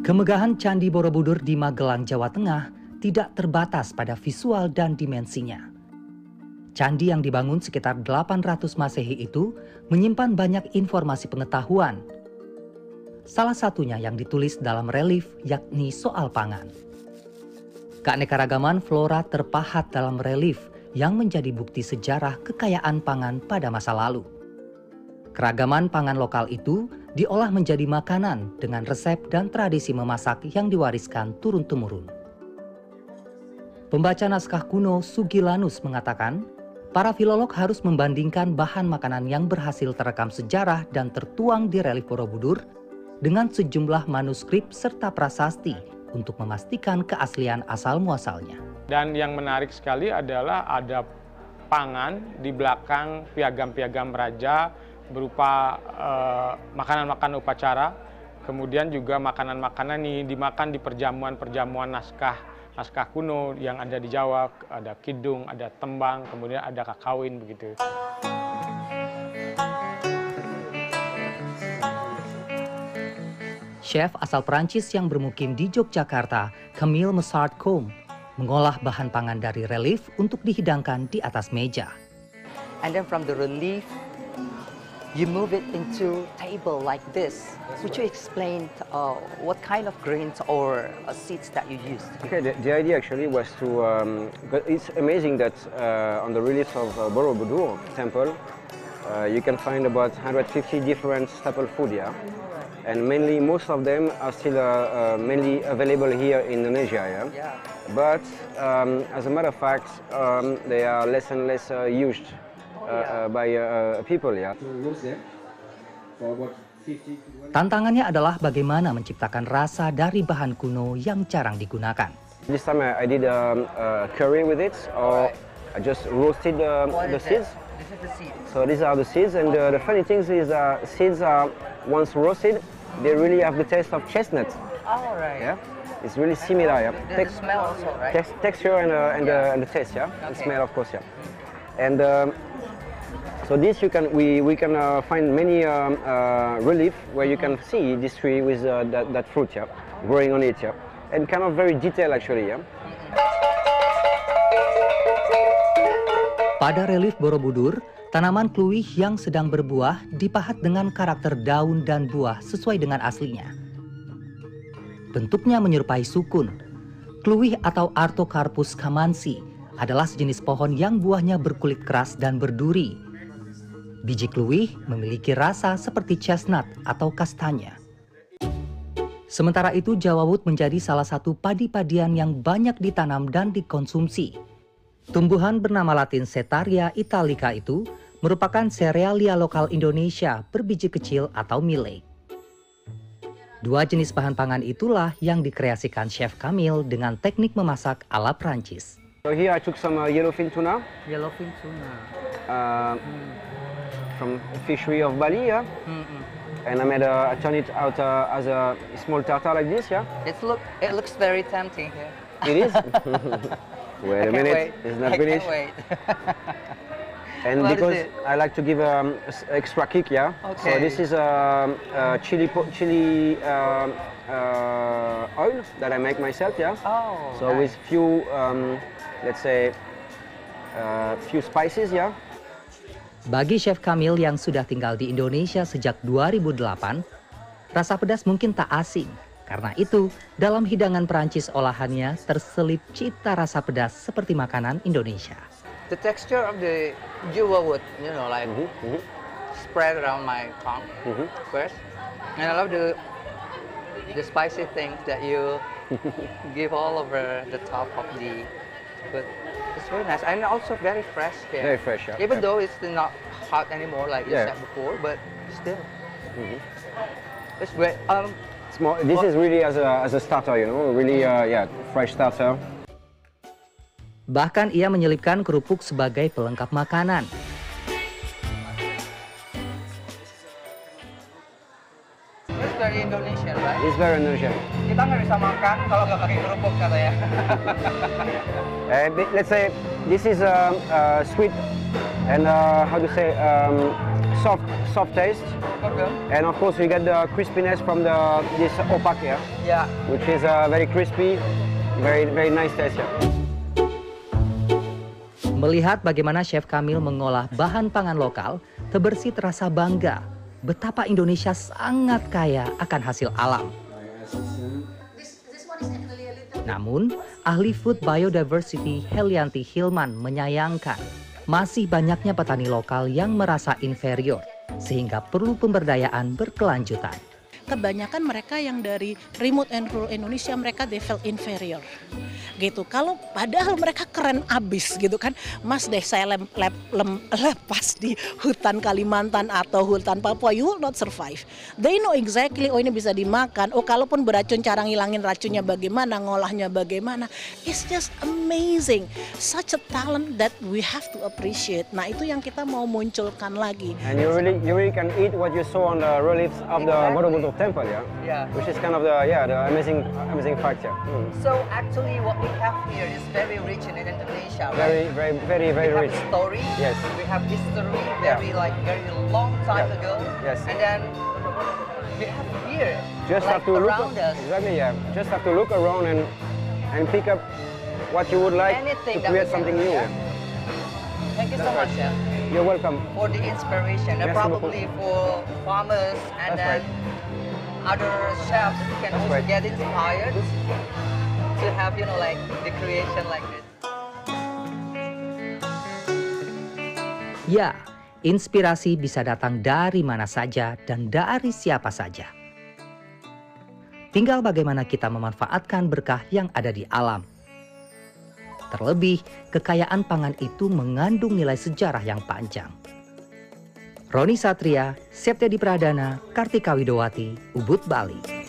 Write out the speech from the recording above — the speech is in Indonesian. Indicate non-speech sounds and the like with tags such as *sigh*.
Kemegahan Candi Borobudur di Magelang, Jawa Tengah tidak terbatas pada visual dan dimensinya. Candi yang dibangun sekitar 800 Masehi itu menyimpan banyak informasi pengetahuan. Salah satunya yang ditulis dalam relief yakni soal pangan. Keanekaragaman flora terpahat dalam relief yang menjadi bukti sejarah kekayaan pangan pada masa lalu. Keragaman pangan lokal itu diolah menjadi makanan dengan resep dan tradisi memasak yang diwariskan turun-temurun. Pembaca naskah kuno Sugilanus mengatakan, para filolog harus membandingkan bahan makanan yang berhasil terekam sejarah dan tertuang di relief Borobudur dengan sejumlah manuskrip serta prasasti untuk memastikan keaslian asal-muasalnya. Dan yang menarik sekali adalah ada pangan di belakang piagam-piagam raja berupa uh, makanan-makanan upacara, kemudian juga makanan-makanan ini dimakan di perjamuan-perjamuan naskah naskah kuno yang ada di Jawa, ada kidung, ada tembang, kemudian ada kakawin begitu. Chef asal Prancis yang bermukim di Yogyakarta, Camille Messard Combe, mengolah bahan pangan dari relief untuk dihidangkan di atas meja. And then from the relief, you move it into table like this. Would you explain uh, what kind of grains or uh, seeds that you used? Okay, the, the, idea actually was to, um, but it's amazing that uh, on the reliefs of uh, Borobudur temple, uh, you can find about 150 different staple food here. And mainly, most of them are still uh, uh, mainly available here in Indonesia. Yeah? Yeah. But um, as a matter of fact, um, they are less and less used uh, uh, by uh, people ya. Tantangannya adalah bagaimana menciptakan rasa dari bahan kuno yang jarang digunakan. This time I did um, uh, curry with it, or I just roasted um, the seeds. This is the seeds. So these are the seeds, and uh, the funny thing is, uh, seeds are once roasted, they really have the taste of chestnut. All right. Yeah, it's really similar. Yeah, the, the smell also, right? Tex texture and, uh, and, yeah. and the taste. Yeah, okay. the smell of course. Yeah, and. Um, So this you can we we can uh, find many um, uh, relief where you can see this tree with uh, that that fruit yeah, growing on it yeah, and kind of very detailed actually yeah. Pada relief Borobudur, tanaman kluih yang sedang berbuah dipahat dengan karakter daun dan buah sesuai dengan aslinya. Bentuknya menyerupai sukun. Kluih atau Artocarpus camansi adalah sejenis pohon yang buahnya berkulit keras dan berduri Biji kluih memiliki rasa seperti chestnut atau kastanya. Sementara itu Jawa Wood menjadi salah satu padi-padian yang banyak ditanam dan dikonsumsi. Tumbuhan bernama latin Setaria italica itu merupakan serealia lokal Indonesia berbiji kecil atau millet. Dua jenis bahan pangan itulah yang dikreasikan Chef Kamil dengan teknik memasak ala Prancis. So here I took some uh, yellowfin tuna. Yellowfin tuna. Uh, hmm. From fishery of Bali, yeah. Mm -hmm. And I made a, I turned it out uh, as a small tartar like this, yeah. It's look, it looks very tempting here. It is. *laughs* *laughs* wait a minute, wait. it's not I finished. Wait. *laughs* and what because I like to give um, extra kick, yeah. Okay. So this is a, um, a chili chili um, uh, oil that I make myself, yeah. Oh. So nice. with few, um, let's say, uh, few spices, yeah. Bagi Chef Kamil yang sudah tinggal di Indonesia sejak 2008, rasa pedas mungkin tak asing. Karena itu, dalam hidangan Perancis olahannya terselip cita rasa pedas seperti makanan Indonesia. The texture of the jua wood, you know, like mm -hmm. spread around my tongue mm -hmm. first. And I love the the spicy things that you *laughs* give all over the top of the food. It's very nice and also very fresh here. Very fresh, yeah. Even yeah. though it's not hot anymore like you said before, but still. Mm -hmm. It's great. Um, it's more, this is really as a, as a starter, you know, really, uh, yeah, fresh starter. Bahkan ia menyelipkan kerupuk sebagai pelengkap makanan. Indonesian, right? It's very Indonesian. Kita nggak bisa makan kalau nggak pakai kerupuk katanya. *laughs* uh, let's say this is a, a sweet and uh, how to say um, soft, soft taste, Okay. and of course we get the crispiness from the this opak here, Yeah. which is uh, very crispy, very very nice taste. Yeah. Melihat bagaimana Chef Kamil mengolah bahan pangan lokal, Tebersi terasa bangga betapa Indonesia sangat kaya akan hasil alam. Namun, ahli food biodiversity Helianti Hilman menyayangkan masih banyaknya petani lokal yang merasa inferior sehingga perlu pemberdayaan berkelanjutan. Kebanyakan mereka yang dari remote and rural Indonesia mereka they feel inferior. Gitu. Kalau padahal mereka keren abis gitu kan mas deh saya lem, lep, lem- lepas di hutan Kalimantan atau hutan Papua you will not survive. They know exactly oh ini bisa dimakan. Oh kalaupun beracun cara ngilangin racunnya bagaimana ngolahnya bagaimana. It's just amazing. Such a talent that we have to appreciate. Nah itu yang kita mau munculkan lagi. And you really you really can eat what you saw on the reliefs of the. Borobudur temple, yeah. Yeah. Which is kind of the yeah the amazing amazing fact, yeah. Mm. So actually, what we have here is very rich in Indonesia, Very right? very very very we rich. have story. Yes. We have history, Yeah. very like very long time Yeah. ago. Yes. And then we have here, Just like have to look around us, exactly yeah. Just have to look around and and pick up what you would like anything to create something do, new. yeah? Thank you so That's much, yeah, You're welcome. for the inspiration and probably for farmers and That's then other chefs can also right. get inspired to have you know like the creation like this. Ya, inspirasi bisa datang dari mana saja dan dari siapa saja. Tinggal bagaimana kita memanfaatkan berkah yang ada di alam. Terlebih, kekayaan pangan itu mengandung nilai sejarah yang panjang. Roni Satria, Septya Pradana, Kartika Widowati, Ubud, Bali.